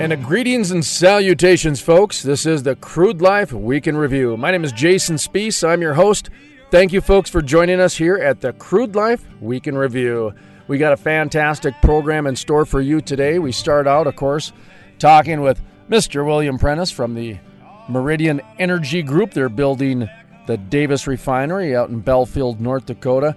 And a greetings and salutations, folks. This is the Crude Life Week in Review. My name is Jason Spiess. I'm your host. Thank you, folks, for joining us here at the Crude Life Week in Review. We got a fantastic program in store for you today. We start out, of course, talking with Mr. William Prentice from the Meridian Energy Group. They're building the Davis Refinery out in Belfield, North Dakota.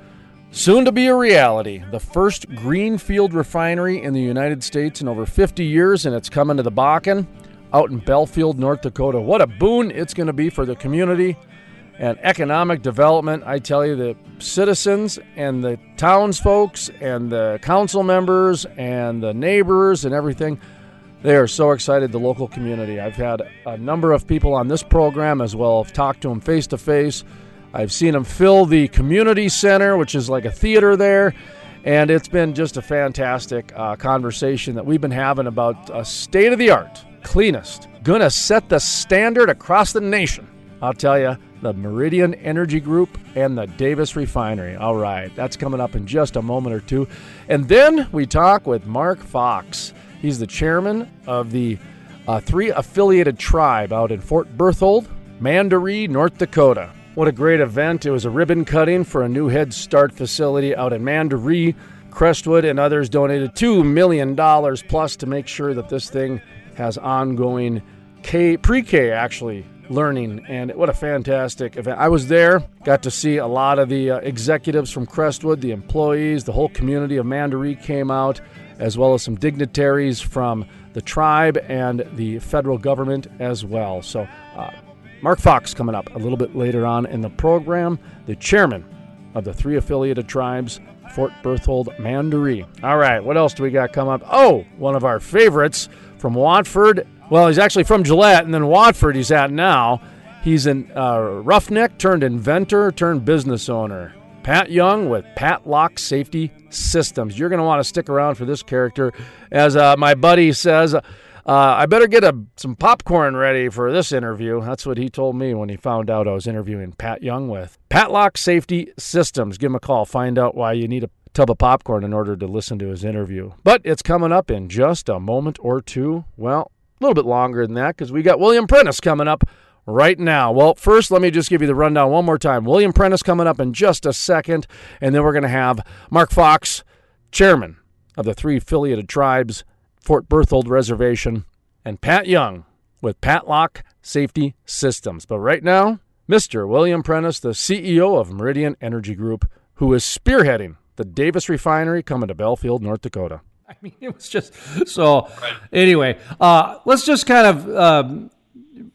Soon to be a reality. The first greenfield refinery in the United States in over 50 years, and it's coming to the Bakken out in Belfield, North Dakota. What a boon it's going to be for the community and economic development. I tell you, the citizens and the townsfolks and the council members and the neighbors and everything, they are so excited, the local community. I've had a number of people on this program as well. I've talked to them face to face I've seen them fill the community center, which is like a theater there. And it's been just a fantastic uh, conversation that we've been having about a state of the art, cleanest, gonna set the standard across the nation. I'll tell you, the Meridian Energy Group and the Davis Refinery. All right, that's coming up in just a moment or two. And then we talk with Mark Fox. He's the chairman of the uh, three affiliated tribe out in Fort Berthold, Mandaree, North Dakota. What a great event. It was a ribbon cutting for a new Head Start facility out in Mandaree. Crestwood and others donated $2 million plus to make sure that this thing has ongoing K, pre-K actually learning and what a fantastic event. I was there, got to see a lot of the uh, executives from Crestwood, the employees, the whole community of Mandaree came out as well as some dignitaries from the tribe and the federal government as well. So uh, Mark Fox coming up a little bit later on in the program, the chairman of the three affiliated tribes, Fort Berthold Mandaree. All right, what else do we got coming up? Oh, one of our favorites from Watford. Well, he's actually from Gillette, and then Watford he's at now. He's a uh, roughneck turned inventor turned business owner. Pat Young with Patlock Safety Systems. You're going to want to stick around for this character. As uh, my buddy says, uh, I better get a, some popcorn ready for this interview. That's what he told me when he found out I was interviewing Pat Young with Patlock Safety Systems. Give him a call. Find out why you need a tub of popcorn in order to listen to his interview. But it's coming up in just a moment or two. Well, a little bit longer than that because we got William Prentice coming up right now. Well, first, let me just give you the rundown one more time. William Prentice coming up in just a second, and then we're going to have Mark Fox, chairman of the three affiliated tribes Fort Berthold Reservation, and Pat Young with Patlock Safety Systems. But right now, Mr. William Prentice, the CEO of Meridian Energy Group, who is spearheading the Davis Refinery coming to Belfield, North Dakota. I mean, it was just so. Anyway, uh, let's just kind of um,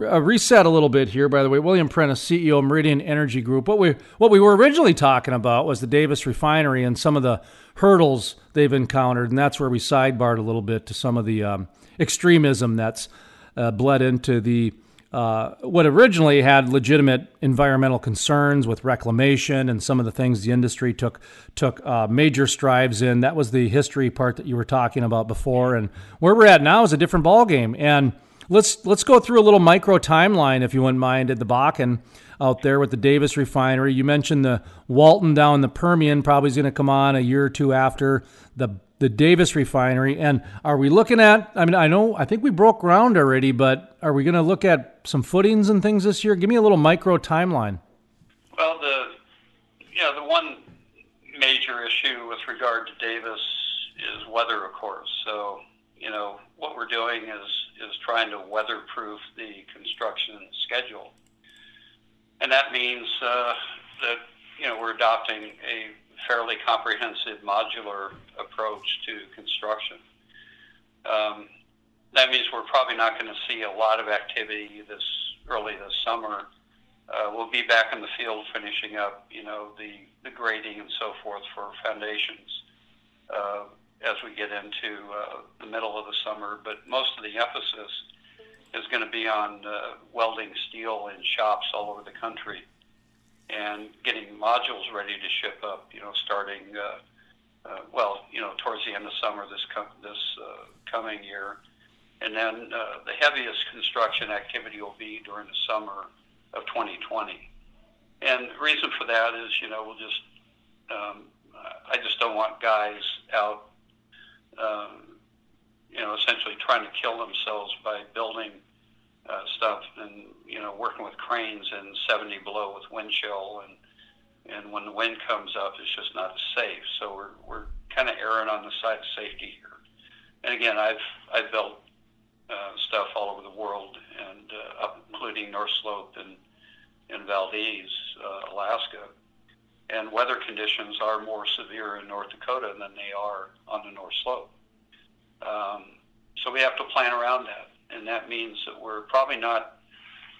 uh, reset a little bit here. By the way, William Prentice, CEO of Meridian Energy Group. What we what we were originally talking about was the Davis Refinery and some of the hurdles they've encountered, and that's where we sidebarred a little bit to some of the um, extremism that's uh, bled into the uh, what originally had legitimate environmental concerns with reclamation and some of the things the industry took took uh, major strides in. That was the history part that you were talking about before, and where we're at now is a different ballgame. And let's let's go through a little micro timeline, if you wouldn't mind, at the Bakken out there with the Davis refinery. You mentioned the Walton down the Permian probably is going to come on a year or two after the the Davis refinery. And are we looking at? I mean, I know I think we broke ground already, but are we going to look at some footings and things this year? Give me a little micro timeline. Well, the know the one major issue with regard to Davis is weather, of course. So you know what we're doing is is trying to weatherproof the construction schedule and that means uh, that you know we're adopting a fairly comprehensive modular approach to construction. Um, that means we're probably not going to see a lot of activity this early this summer. Uh, we'll be back in the field finishing up, you know, the, the grading and so forth for foundations uh, as we get into uh, the middle of the summer. But most of the emphasis is going to be on uh, welding steel in shops all over the country and getting modules ready to ship up. You know, starting uh, uh, well, you know, towards the end of summer this com- this uh, coming year, and then uh, the heaviest construction activity will be during the summer of 2020. And the reason for that is, you know, we'll just um, I just don't want guys out. Um, you know, essentially trying to kill themselves by building uh, stuff and you know working with cranes and 70 below with wind chill and and when the wind comes up, it's just not safe. So we're we're kind of erring on the side of safety here. And again, I've I've built uh, stuff all over the world and uh, up including North Slope and in Valdez, uh, Alaska. And weather conditions are more severe in North Dakota than they are on the North Slope. Um, so we have to plan around that, and that means that we're probably not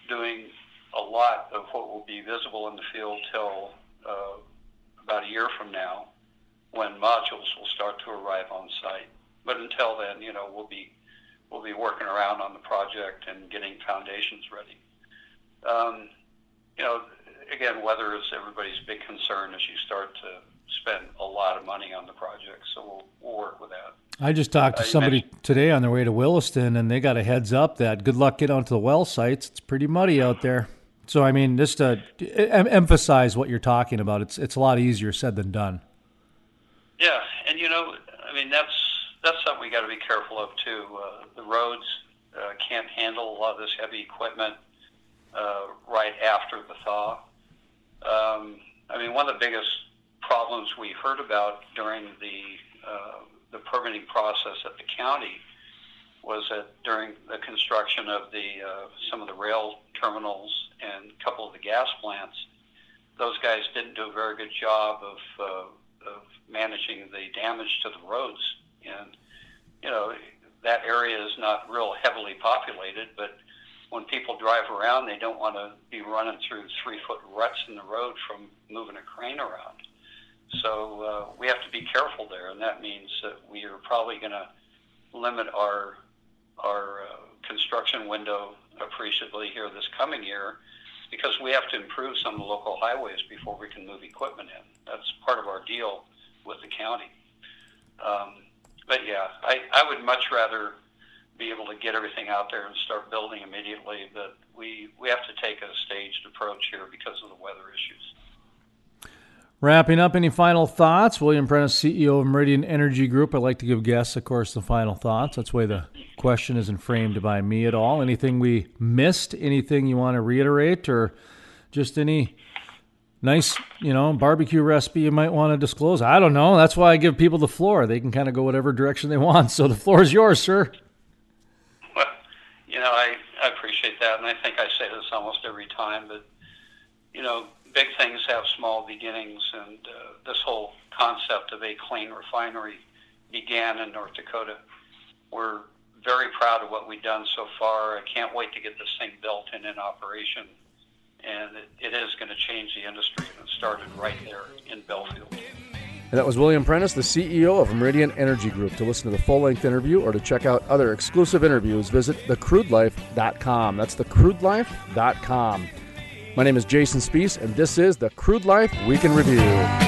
doing a lot of what will be visible in the field till uh, about a year from now, when modules will start to arrive on site. But until then, you know, we'll be we'll be working around on the project and getting foundations ready. Um, you know, again, weather is everybody's big concern as you start to spend a lot of money on the project. So we'll, we'll work with that. I just talked to uh, somebody today on their way to Williston, and they got a heads up that good luck get onto the well sites. It's pretty muddy out there. So I mean, just to emphasize what you're talking about, it's it's a lot easier said than done. Yeah, and you know, I mean that's that's something we got to be careful of too. Uh, the roads uh, can't handle a lot of this heavy equipment uh, right after the thaw. Um, I mean, one of the biggest problems we heard about during the uh, the permitting process at the county was that during the construction of the uh, some of the rail terminals and a couple of the gas plants, those guys didn't do a very good job of uh, of managing the damage to the roads. And you know that area is not real heavily populated, but when people drive around, they don't want to be running through three foot ruts in the road from moving a crane around. So uh, we have to be careful there, and that means that we are probably going to limit our our uh, construction window appreciably here this coming year because we have to improve some of the local highways before we can move equipment in. That's part of our deal with the county. Um, but yeah, I, I would much rather be able to get everything out there and start building immediately, but we, we have to take a staged approach here because of the weather issues. Wrapping up, any final thoughts? William Prentice, CEO of Meridian Energy Group. I'd like to give guests, of course, the final thoughts. That's why the question isn't framed by me at all. Anything we missed? Anything you want to reiterate, or just any nice, you know, barbecue recipe you might want to disclose? I don't know. That's why I give people the floor. They can kind of go whatever direction they want. So the floor is yours, sir. You know, I, I appreciate that, and I think I say this almost every time, but you know, big things have small beginnings, and uh, this whole concept of a clean refinery began in North Dakota. We're very proud of what we've done so far. I can't wait to get this thing built and in operation. And it, it is going to change the industry, and it started right there in Belfield. And that was William Prentice, the CEO of Meridian Energy Group. To listen to the full length interview or to check out other exclusive interviews, visit thecrudelife.com. That's thecrudelife.com. My name is Jason Spiess, and this is the Crude Life Week in Review.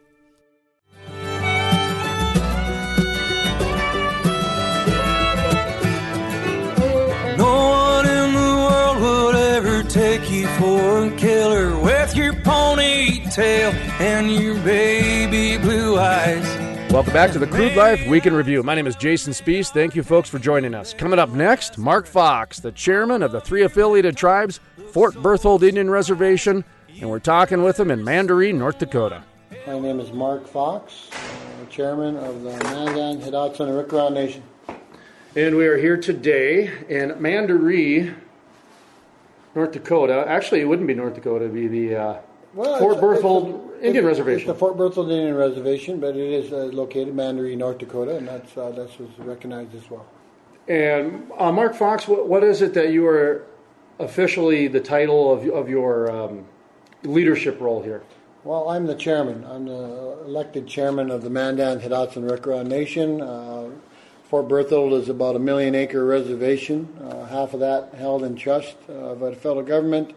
would kill her with your ponytail and your baby blue eyes. Welcome back to the Crude Life Week in Review. My name is Jason Spiess. Thank you, folks, for joining us. Coming up next, Mark Fox, the chairman of the three affiliated tribes, Fort Berthold Indian Reservation, and we're talking with him in Mandaree, North Dakota. My name is Mark Fox, the chairman of the Mandan, Hidatsa, and Arikara Nation. And we are here today in Mandaree, North Dakota. Actually, it wouldn't be North Dakota, it'd be the uh, Well, Fort it's- Berthold it's- Indian it's- Reservation. It's the Fort Berthold Indian Reservation, but it is uh, located in Mandaree, North Dakota, and that's uh, that's recognized as well. And uh, Mark Fox, what, what is it that you are officially the title of, of your um, leadership role here? Well, I'm the chairman. I'm the elected chairman of the Mandan, Hidatsa, and Arikara Nation. Uh, Fort Berthold is about a million acre reservation, uh, half of that held in trust uh, by the federal government.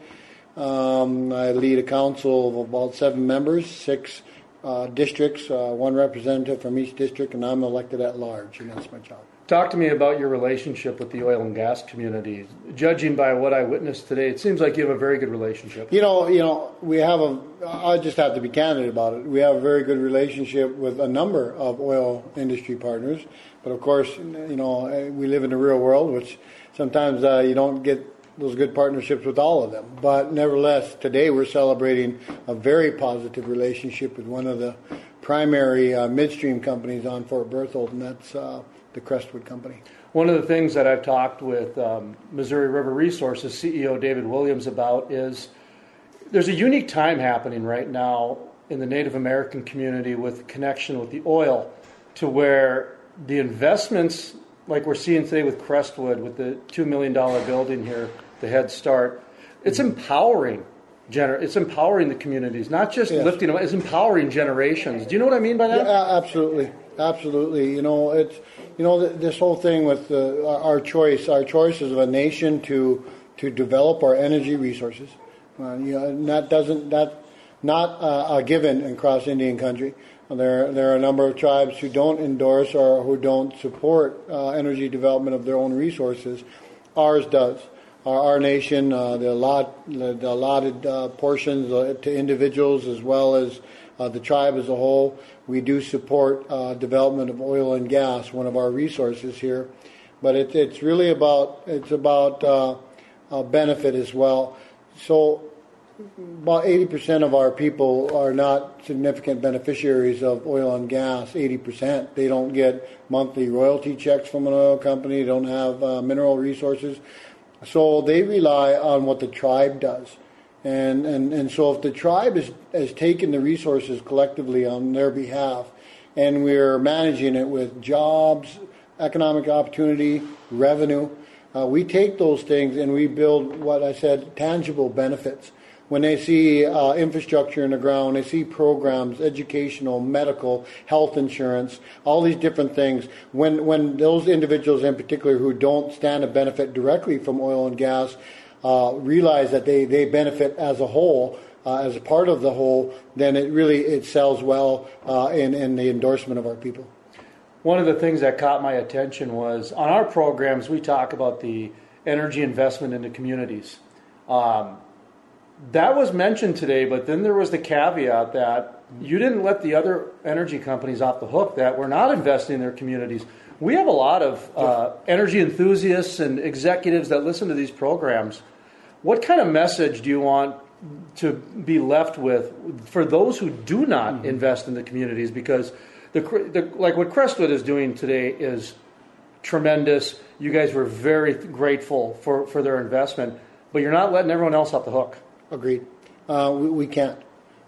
Um, I lead a council of about seven members, six uh, districts, uh, one representative from each district, and I'm elected at large, and that's my job. Talk to me about your relationship with the oil and gas community. Judging by what I witnessed today, it seems like you have a very good relationship. You know, you know, we have a. I just have to be candid about it. We have a very good relationship with a number of oil industry partners, but of course, you know, we live in the real world, which sometimes uh, you don't get those good partnerships with all of them. But nevertheless, today we're celebrating a very positive relationship with one of the primary uh, midstream companies on Fort Berthold, and that's uh, the Crestwood Company. One of the things that I've talked with um, Missouri River Resources CEO David Williams about is there's a unique time happening right now in the Native American community with connection with the oil to where the investments, like we're seeing today with Crestwood, with the $2 million building here, the Head Start, it's empowering. Gener- it's empowering the communities, not just Yes. lifting them, it's empowering generations. Do you know what I mean by that? Yeah, absolutely, absolutely. You know, it's you know this whole thing with the, our choice. Our choice is of a nation to to develop our energy resources. Uh, you know, and that doesn't that not uh, a given across Indian country. There there are a number of tribes who don't endorse or who don't support uh, energy development of their own resources. Ours does. Our, our nation, uh, the, allot, the, the allotted uh, portions uh, to individuals as well as the tribe as a whole, we do support development of oil and gas, one of our resources here. But it, it's really about it's about benefit as well. So about 80% of our people are not significant beneficiaries of oil and gas. 80%. They don't get monthly royalty checks from an oil company. They don't have uh, mineral resources. So they rely on what the tribe does. And, and, and so if the tribe is, has taken the resources collectively on their behalf and we're managing it with jobs, economic opportunity, revenue, uh, we take those things and we build what I said, tangible benefits. When they see uh, infrastructure in the ground, they see programs, educational, medical, health insurance, all these different things. When when those individuals in particular who don't stand to benefit directly from oil and gas uh, realize that they, they benefit as a whole, uh, as a part of the whole, then it really it sells well uh, in in the endorsement of our people. One of the things that caught my attention was on our programs, we talk about the energy investment into communities. Um, that was mentioned today, but then there was the caveat that you didn't let the other energy companies off the hook that we're not investing in their communities. We have a lot of uh, energy enthusiasts and executives that listen to these programs. What kind of message do you want to be left with for those who do not invest in the communities? Because the, the like what Crestwood is doing today is tremendous. You guys were very grateful for, for their investment, but you're not letting everyone else off the hook. Agreed. Uh, we, we can't.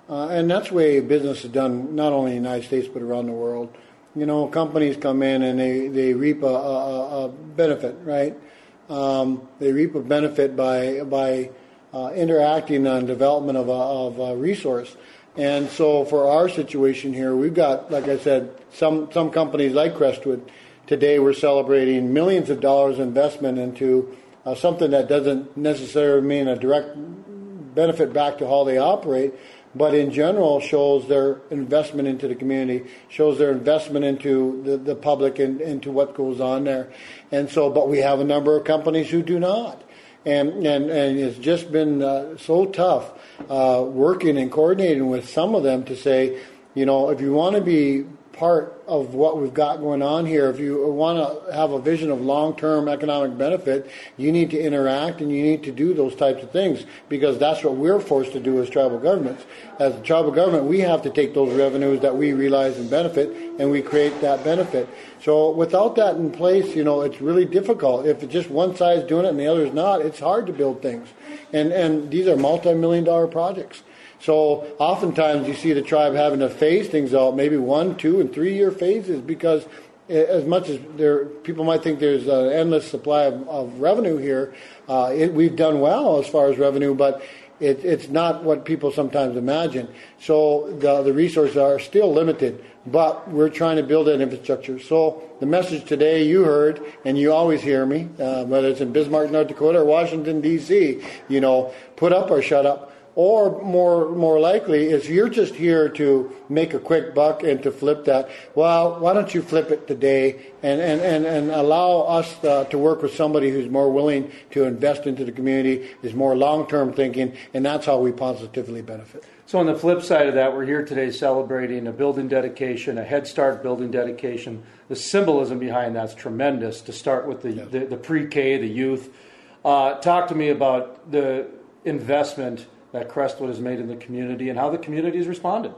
Uh, and that's the way business is done, not only in the United States, but around the world. You know, companies come in and they, they reap a, a, a benefit, right? Um, they reap a benefit by, by uh, interacting on development of a, of a resource. And so for our situation here, we've got, like I said, some, some companies like Crestwood. Today we're celebrating millions of dollars investment into uh, something that doesn't necessarily mean a direct benefit back to how they operate, but in general shows their investment into the community, shows their investment into the, the public and into what goes on there. And so, but we have a number of companies who do not. and and and it's just been uh, so tough uh, working and coordinating with some of them to say, you know, if you want to be part of what we've got going on here. If you want to have a vision of long-term economic benefit, you need to interact and you need to do those types of things because that's what we're forced to do as tribal governments. As a tribal government, we have to take those revenues that we realize and benefit and we create that benefit. So without that in place, you know, it's really difficult. If it's just one side's doing it and the other's not, it's hard to build things. And and these are multi-million dollar projects. So oftentimes you see the tribe having to phase things out, maybe one, two, and three year phases, because as much as there, people might think there's an endless supply of, of revenue here, uh, it, we've done well as far as revenue, but it, it's not what people sometimes imagine. So the, the resources are still limited, but we're trying to build that infrastructure. So the message today you heard, and you always hear me, uh, whether it's in Bismarck, North Dakota, or Washington D.C. You know, put up or shut up or more more likely is you're just here to make a quick buck and to flip that. Well, why don't you flip it today and and and, and allow us uh, to work with somebody who's more willing to invest into the community, is more long term thinking, and that's how we positively benefit. So on the flip side of that, we're here today celebrating a building dedication, a Head Start building dedication. The symbolism behind that's tremendous. To start with the yeah. the, the pre-K, the youth. Uh, talk to me about the investment that Crestwood has made in the community and how the community has responded.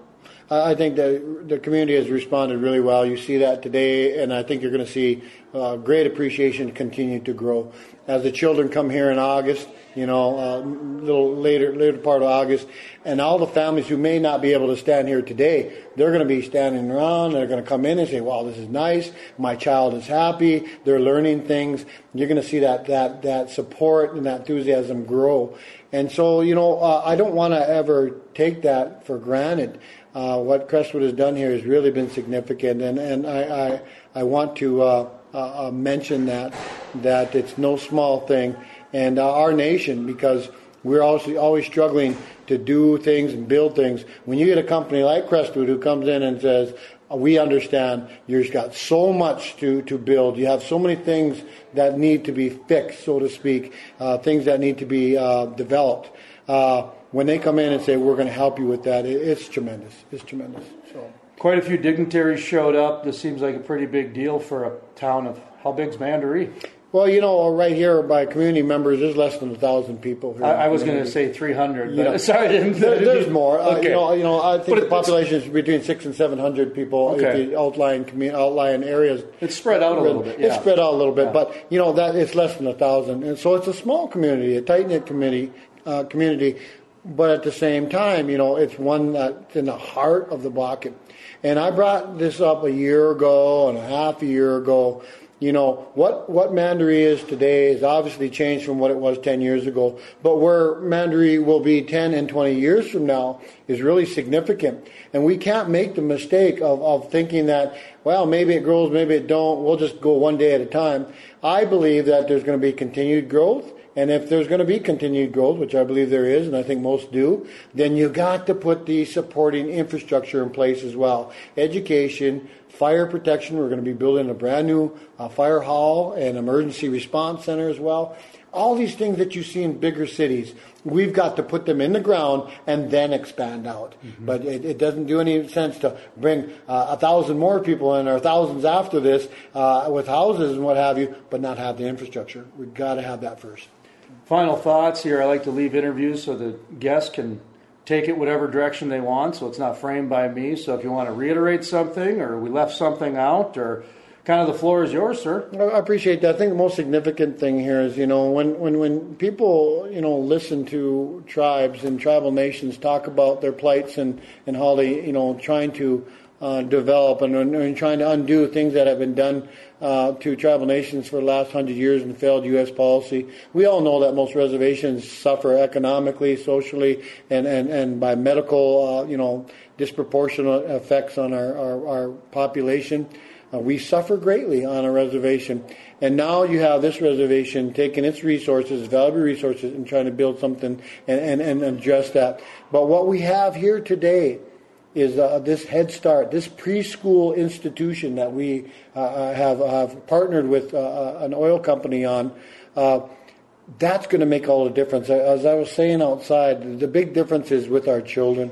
I think that the community has responded really well. You see that today, and I think you're going to see uh, great appreciation continue to grow as the children come here in August. You know, a uh, little later, later part of August, and all the families who may not be able to stand here today, they're going to be standing around. They're going to come in and say, "Wow, this is nice. My child is happy. They're learning things." You're going to see that that that support and that enthusiasm grow. And so, you know, uh, I don't want to ever take that for granted. Uh, what Crestwood has done here has really been significant, and and I I, I want to uh, uh, uh mention that that it's no small thing, and uh, our nation because we're always always struggling to do things and build things. When you get a company like Crestwood who comes in and says, we understand you've got so much to, to build. You have so many things that need to be fixed, so to speak, uh, things that need to be uh, developed. Uh, when they come in and say, we're going to help you with that, it, it's tremendous. It's tremendous. So. Quite a few dignitaries showed up. This seems like a pretty big deal for a town of how big's Mandaree? Well, you know, right here by community members, there's less than a thousand people. Here I, I was going to say 300, but know, sorry, there, there's more. Okay. Uh, you, know, you know, I think but the population is between six and seven hundred people okay. in the outlying commun- outlying areas. It's spread out a little bit. Yeah. It's spread out a little bit, yeah. but you know that it's less than a thousand, and so it's a small community, a tight knit community. Uh, community, but at the same time, you know, it's one that's in the heart of the Bakken. And I brought this up a year ago and a half a year ago you know, what, what Mandaree is today is obviously changed from what it was 10 years ago, but where Mandaree will be 10 and 20 years from now is really significant. And we can't make the mistake of, of thinking that, well, maybe it grows, maybe it don't, we'll just go one day at a time. I believe that there's going to be continued growth. And if there's going to be continued growth, which I believe there is, and I think most do, then you got to put the supporting infrastructure in place as well. Education, fire protection. We're going to be building a brand new uh, fire hall and emergency response center as well. All these things that you see in bigger cities, we've got to put them in the ground and then expand out. Mm-hmm. But it, it, doesn't do any sense to bring uh, a thousand more people in or thousands after this uh, with houses and what have you, but not have the infrastructure. We've got to have that first. Final thoughts here. I like to leave interviews so the guests can take it whatever direction they want, so it's not framed by me. So if you want to reiterate something, or we left something out, or kind of the floor is yours, sir. I appreciate that. I think the most significant thing here is, you know, when, when, when people, you know, listen to tribes and tribal nations talk about their plights and, and how they, you know, trying to uh, develop and, and, trying to undo things that have been done uh, to tribal nations for the last hundred years in failed U.S. policy. We all know that most reservations suffer economically, socially, and, and, and by medical, uh, you know, disproportionate effects on our, our, our population. Uh, we suffer greatly on a reservation. And now you have this reservation taking its resources, valuable resources, and trying to build something and, and, and address that. But what we have here today is uh, this Head Start, this preschool institution that we uh, uh have, have partnered with uh, uh, an oil company on. Uh, that's going to make all the difference. As I was saying outside, the big difference is with our children.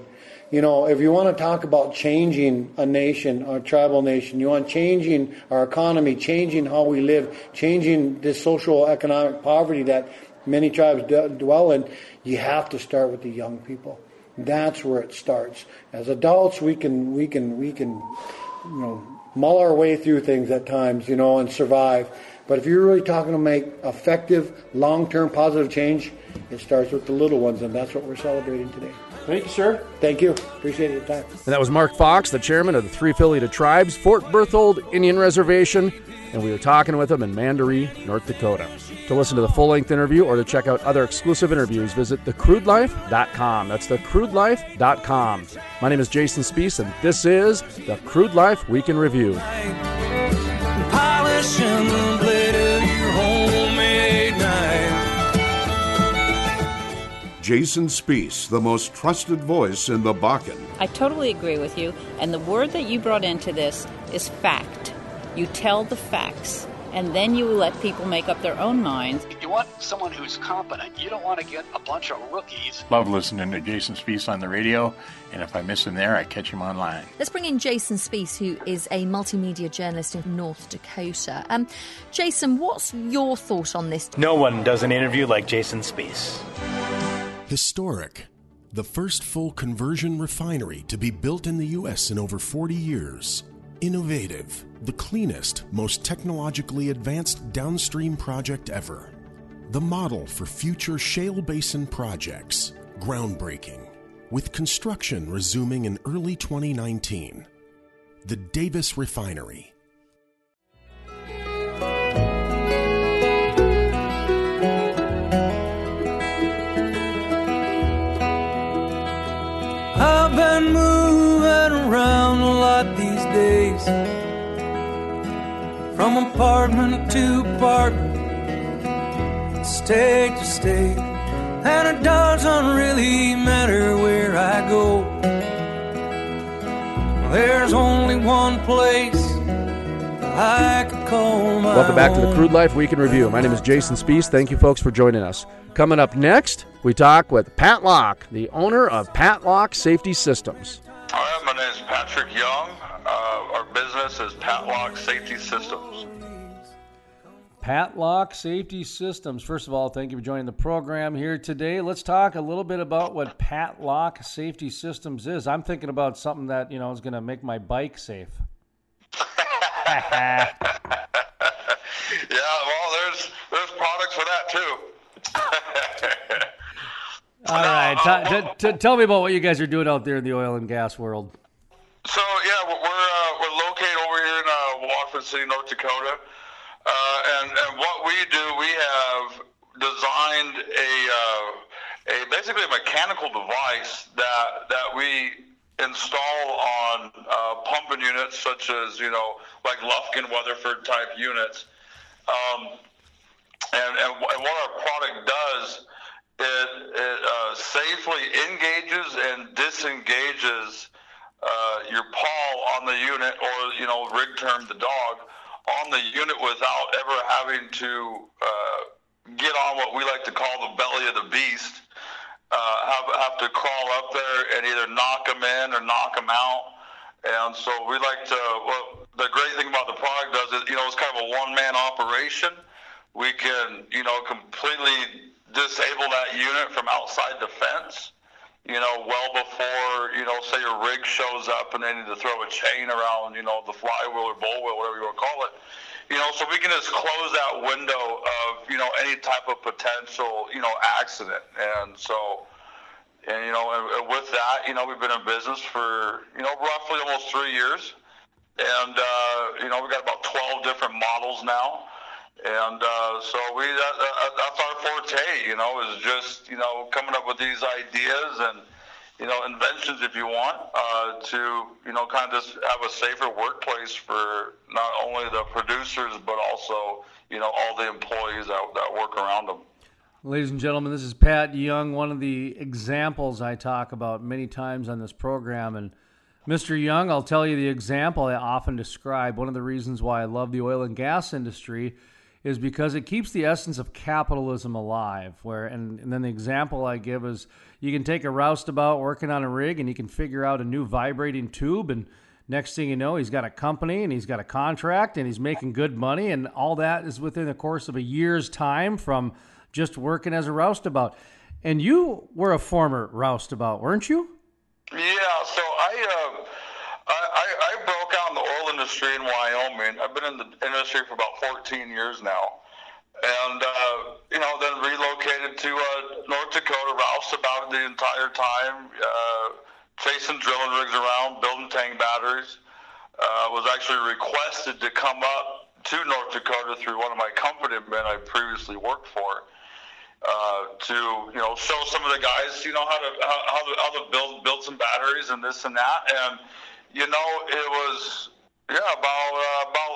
You know, if you want to talk about changing a nation, a tribal nation, you want changing our economy, changing how we live, changing this social economic poverty that many tribes dwell in, you have to start with the young people. That's where it starts. As adults, we can we can we can you know mull our way through things at times, you know, and survive. But if you're really talking to make effective, long-term, positive change, it starts with the little ones, and that's what we're celebrating today. Thank you, sir. Thank you. Appreciate your time. And that was Mark Fox, the chairman of the three affiliated tribes, Fort Berthold Indian Reservation, and we were talking with him in Mandaree, North Dakota. To listen to the full length interview or to check out other exclusive interviews, visit thecrudelife.com. That's thecrudelife.com. My name is Jason Spiess, and this is the Crude Life Week in Review. Jason Spiess, the most trusted voice in the Bakken. I totally agree with you, and the word that you brought into this is fact. You tell the facts, and then you let people make up their own minds. You want someone who's competent. You don't want to get a bunch of rookies. Love listening to Jason Spiess on the radio, and if I miss him there, I catch him online. Let's bring in Jason Spiess, who is a multimedia journalist in North Dakota. Um, Jason, what's your thought on this? No one does an interview like Jason Spiess. Historic. The first full conversion refinery to be built in the U.S. in over 40 years. Innovative. The cleanest, most technologically advanced downstream project ever. The model for future shale basin projects. Groundbreaking. With construction resuming in early 2019. The Davis Refinery. Welcome back to the. Crude Life Week in Review. My name is Jason Spiess. Thank you, folks, for joining us. Coming up next, we talk with Pat Locke, the owner of Patlock Safety Systems. All right, my name is Patrick Young. Uh, our business is Patlock Safety Systems. Patlock Safety Systems. First of all, thank you for joining the program here today. Let's talk a little bit about what Patlock Safety Systems is. I'm thinking about something that you know is going to make my bike safe. Yeah, well, there's there's products for that too. All right, t- t- t- tell me about what you guys are doing out there in the oil and gas world. So yeah, we're we're, uh, we're located over here in uh, Watford City, North Dakota, uh, and and what we do, we have designed a uh, a basically a mechanical device that that we install on uh, pumping units such as you know like Lufkin Weatherford type units. Um, and, and, what our product does it, it uh, safely engages and disengages uh, your pawl on the unit, or you know, rig term the dog, on the unit without ever having to uh, get on what we like to call the belly of the beast. Uh, have have to crawl up there and either knock them in or knock them out. And so we like to. Well, the great thing about the product does is, you know, it's kind of a one-man operation. We can, you know, completely disable that unit from outside the fence. You know, well before you know, say your rig shows up and they need to throw a chain around, you know, the flywheel or bullwheel, whatever you want to call it. You know, so we can just close that window of you know any type of potential you know accident. And so, and you know, with that, you know, we've been in business for you know roughly almost three years, and uh, you know we've got about 12 different models now. And uh, so we that, that, that's our forte, you know, is just you know coming up with these ideas and you know inventions, if you want, uh, to you know kind of just have a safer workplace for not only the producers but also you know all the employees that, that work around them. Ladies and gentlemen, this is Pat Young, one of the examples I talk about many times on this program. And Mr. Young, I'll tell you the example I often describe. One of the reasons why I love the oil and gas industry is because it keeps the essence of capitalism alive. Where and, and then the example I give is you can take a roustabout working on a rig and you can figure out a new vibrating tube and next thing you know he's got a company and he's got a contract and he's making good money and all that is within the course of a year's time from just working as a roustabout. And you were a former roustabout, weren't you? Yeah, so I, uh, I, I broke out in the oil industry in Wyoming. I've been in the industry for about 14 years now. And, uh, you know, then relocated to uh, North Dakota, roustabout the entire time, uh, chasing drilling rigs around, building tank batteries. Uh, was actually requested to come up to North Dakota through one of my company men I previously worked for uh, to you know show some of the guys you know how to how, how to how to build build some batteries and this and that. And you know it was yeah about uh, about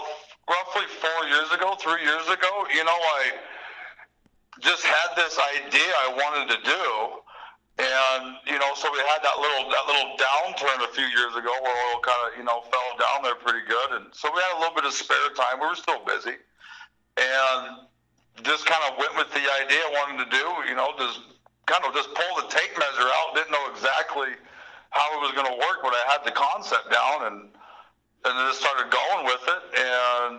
roughly four years ago three years ago you know I just had this idea I wanted to do. And you know so we had that little that little downturn a few years ago where oil kind of you know fell down there pretty good. And so we had a little bit of spare time. We were still busy. And just kind of went with the idea I wanted to do. You know, just kind of just pull the tape measure out. Didn't know exactly how it was going to work, but I had the concept down, and and then just started going with it. And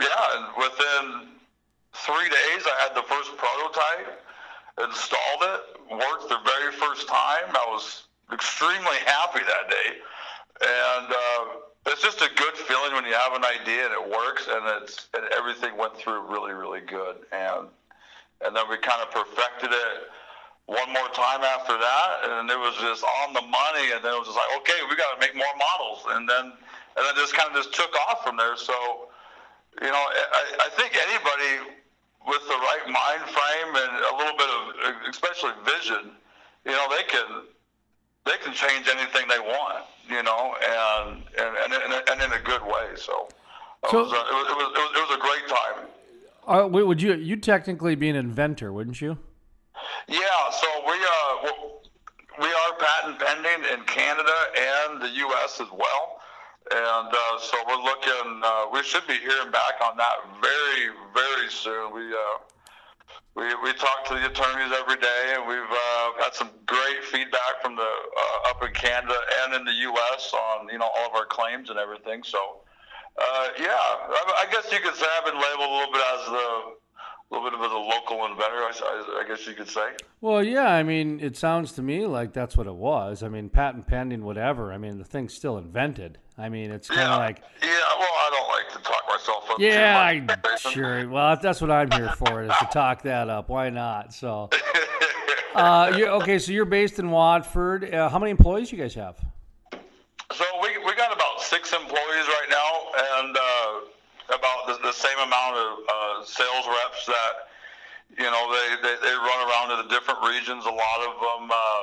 yeah, and within three days, I had the first prototype, installed it, worked the very first time. I was extremely happy that day, and. Uh, it's just a good feeling when you have an idea and it works and it's and everything went through really really good. And and then we kind of perfected it one more time after that. And it was just on the money. And then it was just like okay we got to make more models. And then and then just kind of just took off from there. So you know I, I think anybody with the right mind frame and a little bit of especially vision you know they can they can change anything they want you know, and and and, and in a good way. So, so it, was, uh, it, was, it, was, it, was, a great time. Uh, would you you technically be an inventor, wouldn't you? Yeah. So we uh we are patent pending in Canada and the U.S. as well. And uh, so we're looking. Uh, we should be hearing back on that very, very soon. We uh, we, we talk to the attorneys every day, and we've uh, had some great feedback from the uh, up in Canada and in the U.S. on you know all of our claims and everything. So, uh, yeah, I, I guess you could say I've been labeled a little bit as the a little bit of a local inventor, I, I, guess you could say. Well, yeah, I mean, it sounds to me like that's what it was. I mean, patent pending, whatever. I mean, the thing's still invented. I mean, it's kind of yeah. like. Yeah, well, I don't like to talk myself up. Yeah, I sure. Well, that's what I'm here for is to talk that up. Why not? So. uh, you okay? So you're based in Watford. Uh, how many employees you guys have? So we we got about six employees right now, and. Uh, about the, the same amount of uh, sales reps that you know they, they, they run around to the different regions. A lot of them uh,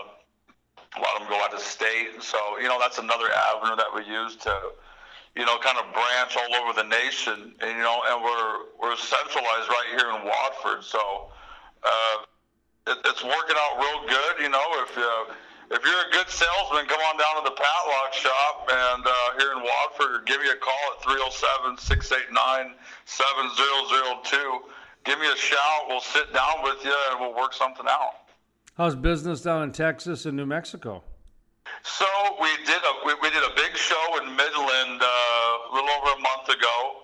a lot of them go out of state, so you know that's another avenue that we use to you know kind of branch all over the nation. And you know, and we're we're centralized right here in Watford, so uh, it, it's working out real good. You know, if uh, if you're a good salesman, come on down to the Patlock shop and uh, here in Watford, give me a call at 307-689-7002. Give me a shout. We'll sit down with you and we'll work something out. How's business down in Texas and New Mexico? So we did a we, we did a big show in Midland uh, a little over a month ago.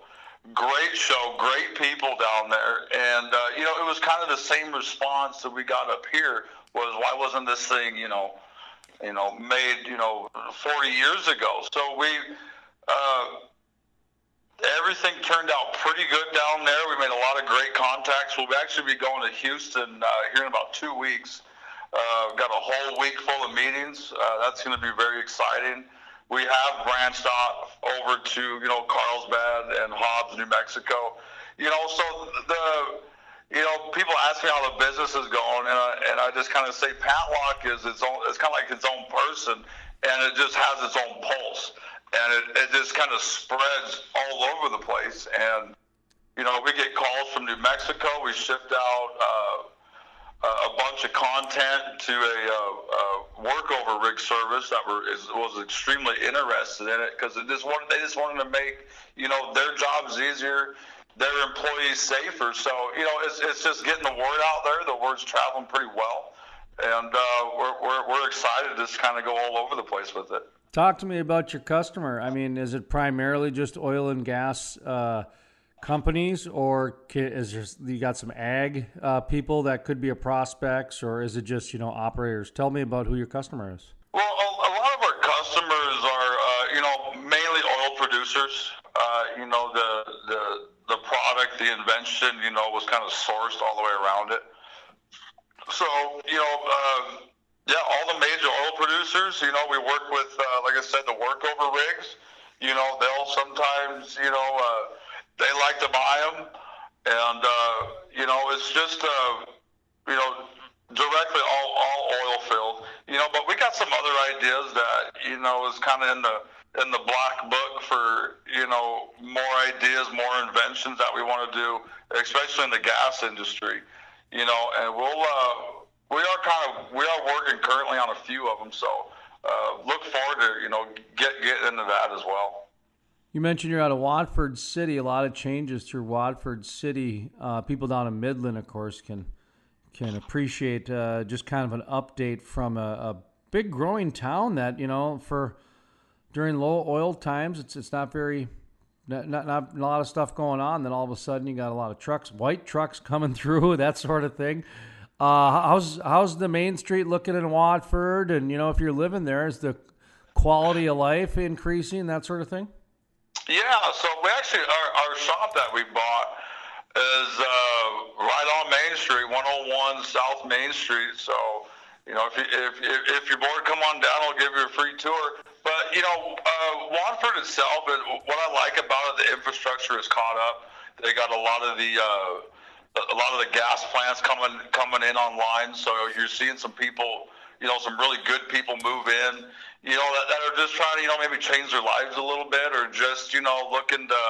Great show, great people down there, and uh, you know it was kind of the same response that we got up here. Was why wasn't this thing you know you know, made, you know, 40 years ago. So we, uh, everything turned out pretty good down there. We made a lot of great contacts. We'll actually be going to Houston uh, here in about two weeks. Uh, got a whole week full of meetings. Uh, that's going to be very exciting. We have branched out over to, you know, Carlsbad and Hobbs, New Mexico. You know, so the you know, people ask me how the business is going, and I, and I just kind of say Patlock is its own. It's kind of like its own person, and it just has its own pulse, and it, it just kind of spreads all over the place. And you know, we get calls from New Mexico. We shipped out uh, a bunch of content to a, uh, a workover rig service that were is, was extremely interested in it because they just wanted to make you know their jobs easier their employees safer. So you know, it's it's just getting the word out there. The word's traveling pretty well, and uh, we're, we're we're excited to just kind of go all over the place with it. Talk to me about your customer. I mean, is it primarily just oil and gas uh, companies, or is there, you got some ag uh, people that could be a prospects, or is it just you know operators? Tell me about who your customer is. Well, a, lot of our customers are uh, you know mainly oil producers. Uh, you know the the the product, the invention, you know, was kind of sourced all the way around it. So you know. Uh, yeah, all the major oil producers. You know, we work with, uh, like I said, the workover rigs. You know, they'll sometimes, you know, uh, they like to buy them, and uh, you know, it's just, uh, you know, directly all all oil filled. You know, but we got some other ideas that you know is kind of in the in the black book for you know more ideas, more inventions that we want to do, especially in the gas industry. You know, and we'll. Uh, we are kind of we are working currently on a few of them, so uh, look forward to you know get get into that as well. You mentioned you're out of Watford City. A lot of changes through Watford City. Uh, people down in Midland, of course, can can appreciate uh, just kind of an update from a, a, big growing town that you know for during low oil times, it's it's not very not, not, not a lot of stuff going on. Then all of a sudden, you got a lot of trucks, white trucks coming through, that sort of thing. Uh, how's how's the main street looking in Watford? And you know, if you're living there, is the quality of life increasing, that sort of thing? Yeah. So we actually our, our shop that we bought is uh, right on Main Street, 101 South Main Street. So you know, if you, if if, if you're bored, come on down. I'll give you a free tour. But you know, uh, Watford itself, and what I like about it, the infrastructure is caught up. They got a lot of the uh, a lot of the gas plants coming coming in online. So you're seeing some people, you know, some really good people move in, you know, that, that are just trying to, you know, maybe change their lives a little bit, or just, you know, looking to,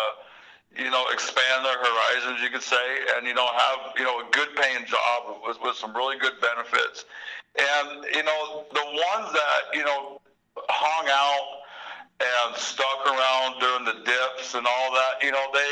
you know, expand their horizons, you could say, and you know, have you know a good paying job with, with some really good benefits. And you know, the ones that you know hung out and stuck around during the dips and all that, you know, they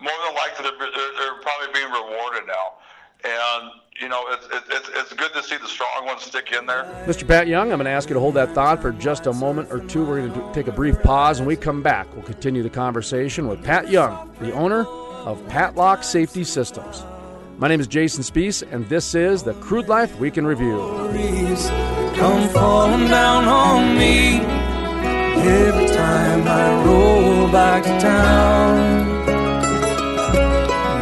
more than likely they're, they're probably being rewarded now. And you know, it's, it's, it's good to see the strong ones stick in there. Mr. Pat Young, I'm going to ask you to hold that thought for just a moment or two. We're going to take a brief pause, and we come back. We'll continue the conversation with Pat Young, the owner of Patlock Safety Systems. My name is Jason Spiess, and this is the Crude Life Week in Review. Come falling down on me every time I roll back to town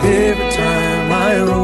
every time I roll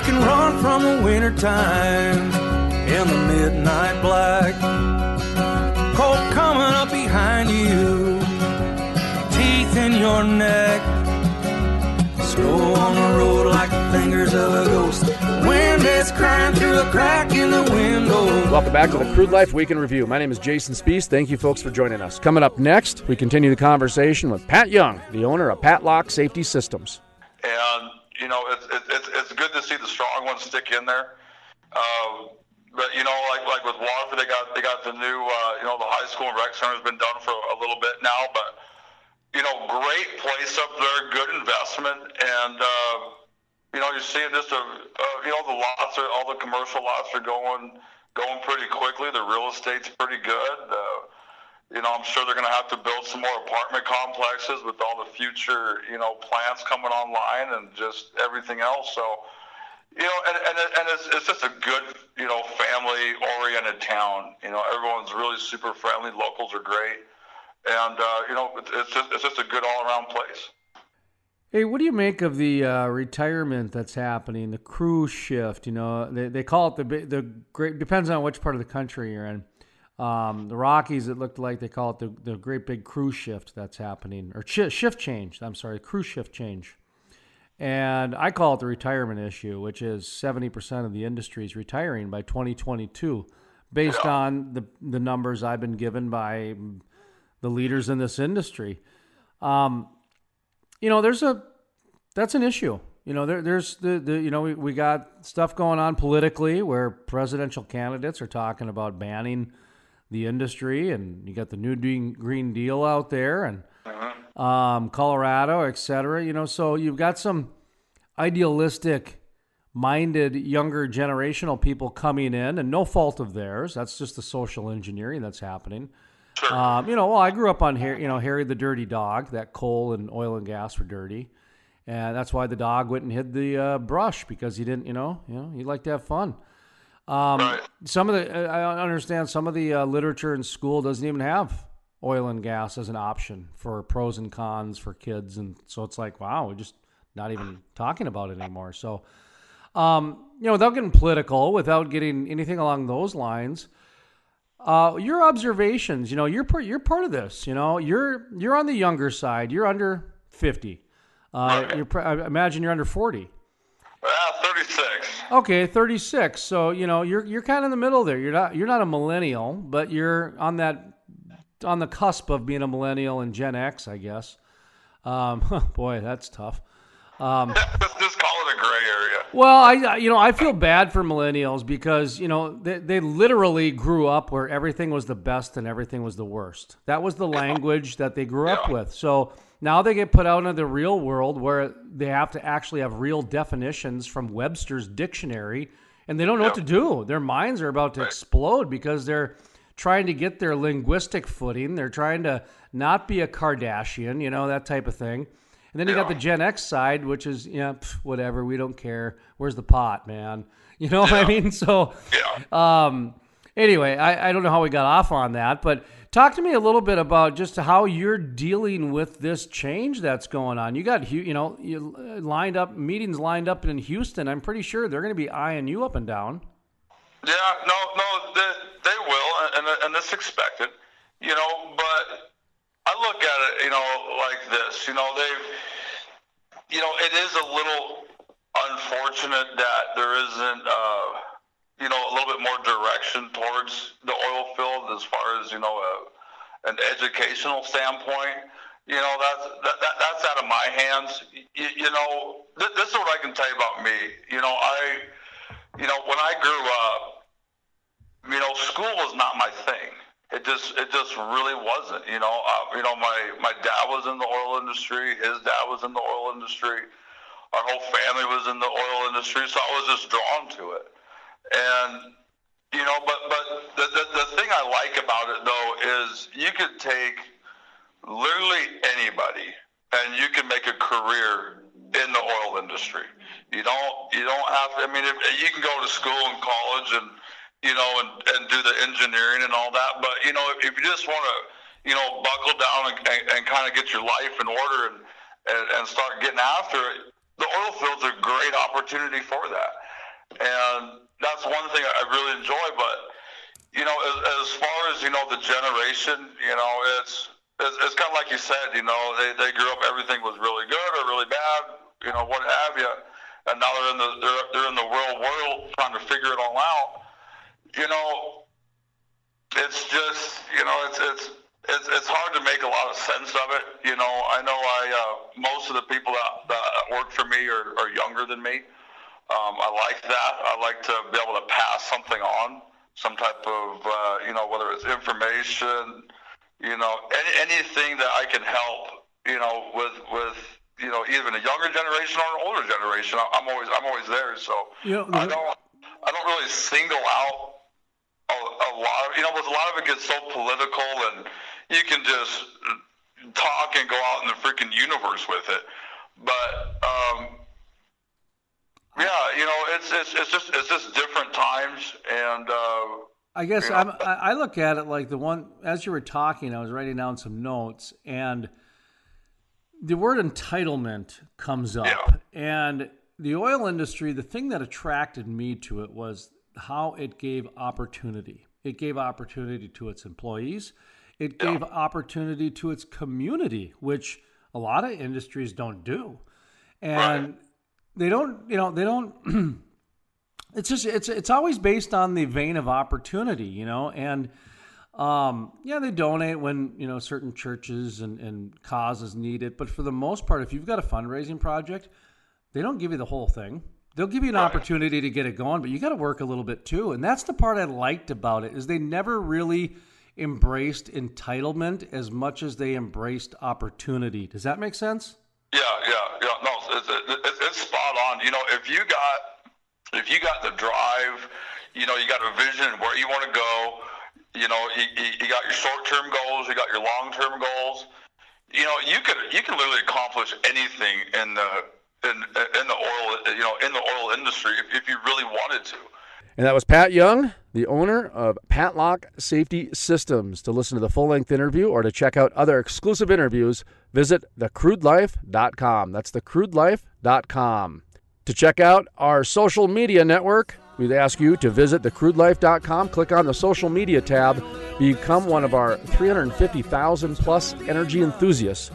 You can run from the winter time in the midnight black. Cold coming up behind you, teeth in your neck. Slow on the road like the fingers of a ghost. Wind is crying through a crack in the window. Welcome back to the Crude Life Week in Review. My name is Jason Spiess. Thank you, folks, for joining us. Coming up next, we continue the conversation with Pat Young, the owner of Patlock Safety Systems. And you know, it's, it's it's good to see the strong ones stick in there. Uh, but you know, like like with Watford, they got they got the new uh, you know the high school and rec center has been done for a little bit now, but you know, great place up there, good investment, and uh, you know you're seeing just a uh, you know the lots are all the commercial lots are going going pretty quickly. The real estate's pretty good. Uh, You know, I'm sure they're going to have to build some more apartment complexes with all the future, you know, plants coming online and just everything else. So, you know, and, and, and it's, it's just a good, you know, family oriented town. You know, everyone's really super friendly. Locals are great. And, uh, you know, it's just, it's just a good all around place. Hey, what do you make of the uh, retirement that's happening, the crew shift? You know, they, they call it the the great depends on which part of the country you're in. Um, the Rockies, it looked like they call it the, the great big crew shift that's happening, or sh- shift change. I'm sorry, crew shift change. And I call it the retirement issue, which is 70% of the industry is retiring by 2022, based on the, the numbers I've been given by the leaders in this industry. Um, you know, there's a that's an issue. You know, there, there's the, the you know we, we got stuff going on politically where presidential candidates are talking about banning the industry, and you got the new Green Deal out there, and uh-huh. um, Colorado, et cetera. You know, so you've got some idealistic minded younger generational people coming in, and no fault of theirs. That's just the social engineering that's happening. Um, you know, well, I grew up on Harry, you know, Harry the Dirty Dog. That coal and oil and gas were dirty, and that's why the dog went and hid the uh, brush because he didn't, you know, you know, he liked to have fun. Um, right. Some of the I understand some of the uh, literature in school doesn't even have oil and gas as an option for pros and cons for kids, and so it's like wow, we're just not even talking about it anymore. So, um, you know, without getting political, without getting anything along those lines. Uh, your observations, you know, you're part, you're part of this, you know, you're, you're on the younger side, you're under 50. Uh, you're, I imagine you're under 40. Ah, 36. Okay, 36. So, you know, you're you're kind of in the middle there. You're not you're not a millennial, but you're on that on the cusp of being a millennial and Gen X, I guess. Um, boy, that's tough. Um, just call it a gray area. Well, I you know I feel bad for millennials because you know they, they literally grew up where everything was the best and everything was the worst. That was the language that they grew up with. So now they get put out into the real world where they have to actually have real definitions from Webster's dictionary, and they don't know what to do. Their minds are about to right. explode because they're trying to get their linguistic footing. They're trying to not be a Kardashian, you know that type of thing. And then you got the Gen X side, which is yeah, you know, whatever. We don't care. Where's the pot, man? You know yeah. what I mean? So, yeah. um, anyway, I, I don't know how we got off on that, but talk to me a little bit about just how you're dealing with this change that's going on. You got you know you lined up meetings lined up in Houston. I'm pretty sure they're going to be eyeing you up and down. Yeah, no, no, they, they will, and and that's expected. You know, but I look at it, you know, like this. You know, they've, you know, it is a little unfortunate that there isn't, uh, you know, a little bit more direction towards the oil field as far as you know, a, an educational standpoint. You know, that's that, that that's out of my hands. You, you know, th- this is what I can tell you about me. You know, I, you know, when I grew up, you know, school was not my thing it just it just really wasn't. You know, uh, you know, my my dad was in the oil industry. His dad was in the oil industry. Our whole family was in the oil industry, so I was just drawn to it. And you know, but but the the, the thing I like about it though is you could take literally anybody and you can make a career in the oil industry. You don't you don't have to. I mean, if, you can go to school and college and you know, and, and do the engineering and all that. But, you know, if, if you just want to, you know, buckle down and, and, and kind of get your life in order and, and, and start getting after it, the oil field's a great opportunity for that. And that's one thing I really enjoy. But, you know, as, as far as, you know, the generation, you know, it's, it's, it's kind of like you said, you know, they, they grew up, everything was really good or really bad, you know, what have you. And now they're in the, they're, they're in the real world trying to figure it all out you know, it's just you know it's it's it's it's hard to make a lot of sense of it. You know, I know I uh, most of the people that, that work for me are, are younger than me. Um, I like that. I like to be able to pass something on, some type of uh, you know whether it's information, you know any, anything that I can help. You know with with you know even a younger generation or an older generation. I'm always I'm always there. So I don't I don't really single out a, a lot of, you know, a lot of it gets so political and, you can just talk and go out in the freaking universe with it. But um, yeah, you know, it's it's it's just it's just different times, and uh, I guess you know, I'm, I I look at it like the one as you were talking, I was writing down some notes, and the word entitlement comes up, and the oil industry. The thing that attracted me to it was how it gave opportunity. It gave opportunity to its employees. It gave opportunity to its community, which a lot of industries don't do, and they don't. You know, they don't. it's just it's it's always based on the vein of opportunity, you know, and um, yeah, they donate when you know certain churches and, and causes need it, but for the most part, if you've got a fundraising project, they don't give you the whole thing. They'll give you an opportunity to get it going, but you got to work a little bit too, and that's the part I liked about it is they never really embraced entitlement as much as they embraced opportunity. Does that make sense? Yeah, yeah, yeah. No, it's, it's, it's spot on. You know, if you got if you got the drive, you know, you got a vision where you want to go. You know, you, you got your short term goals, you got your long term goals. You know, you could you can literally accomplish anything in the in uh, in the oil uh, you know in the oil industry if, if you really wanted to. And that was Pat Young, the owner of Patlock Safety Systems. To listen to the full length interview or to check out other exclusive interviews, visit thecrudelife.com. That's thecrudelife.com. To check out our social media network, we'd ask you to visit thecrudelife.com, click on the social media tab, become one of our 350,000 plus energy enthusiasts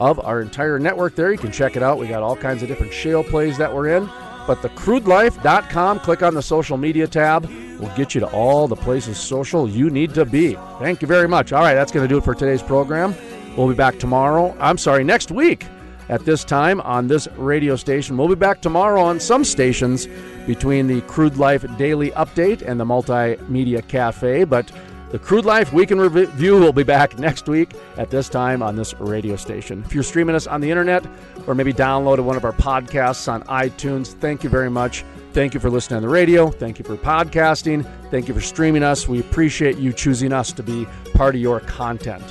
of our entire network there. You can check it out. We got all kinds of different shale plays that we're in. But thecrudelife.com, click on the social media tab. We'll get you to all the places social you need to be. Thank you very much. All right, that's going to do it for today's program. We'll be back tomorrow. I'm sorry, next week at this time on this radio station. We'll be back tomorrow on some stations between the Crude Life Daily Update and the Multimedia Cafe. But the Crude Life Week in Review will be back next week at this time on this radio station. If you're streaming us on the internet or maybe downloaded one of our podcasts on iTunes, thank you very much. Thank you for listening on the radio. Thank you for podcasting. Thank you for streaming us. We appreciate you choosing us to be part of your content.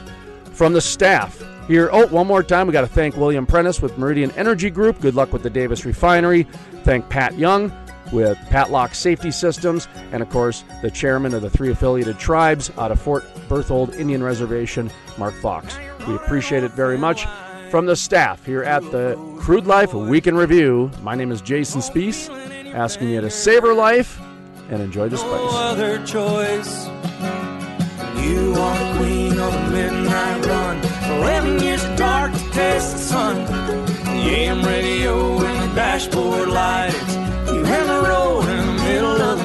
From the staff here, oh, one more time, we got to thank William Prentice with Meridian Energy Group. Good luck with the Davis Refinery. Thank Pat Young with Patlock Safety Systems, and of course, the chairman of the three affiliated tribes out of Fort Berthold Indian Reservation, Mark Fox. We appreciate it very much. From the staff here at the Crude Life Week in Review, my name is Jason Spiess, asking you to savor life and enjoy the No spice. other choice. You are queen of the midnight run. Eleven years of dark to taste the sun. The AM radio and the dashboard lights.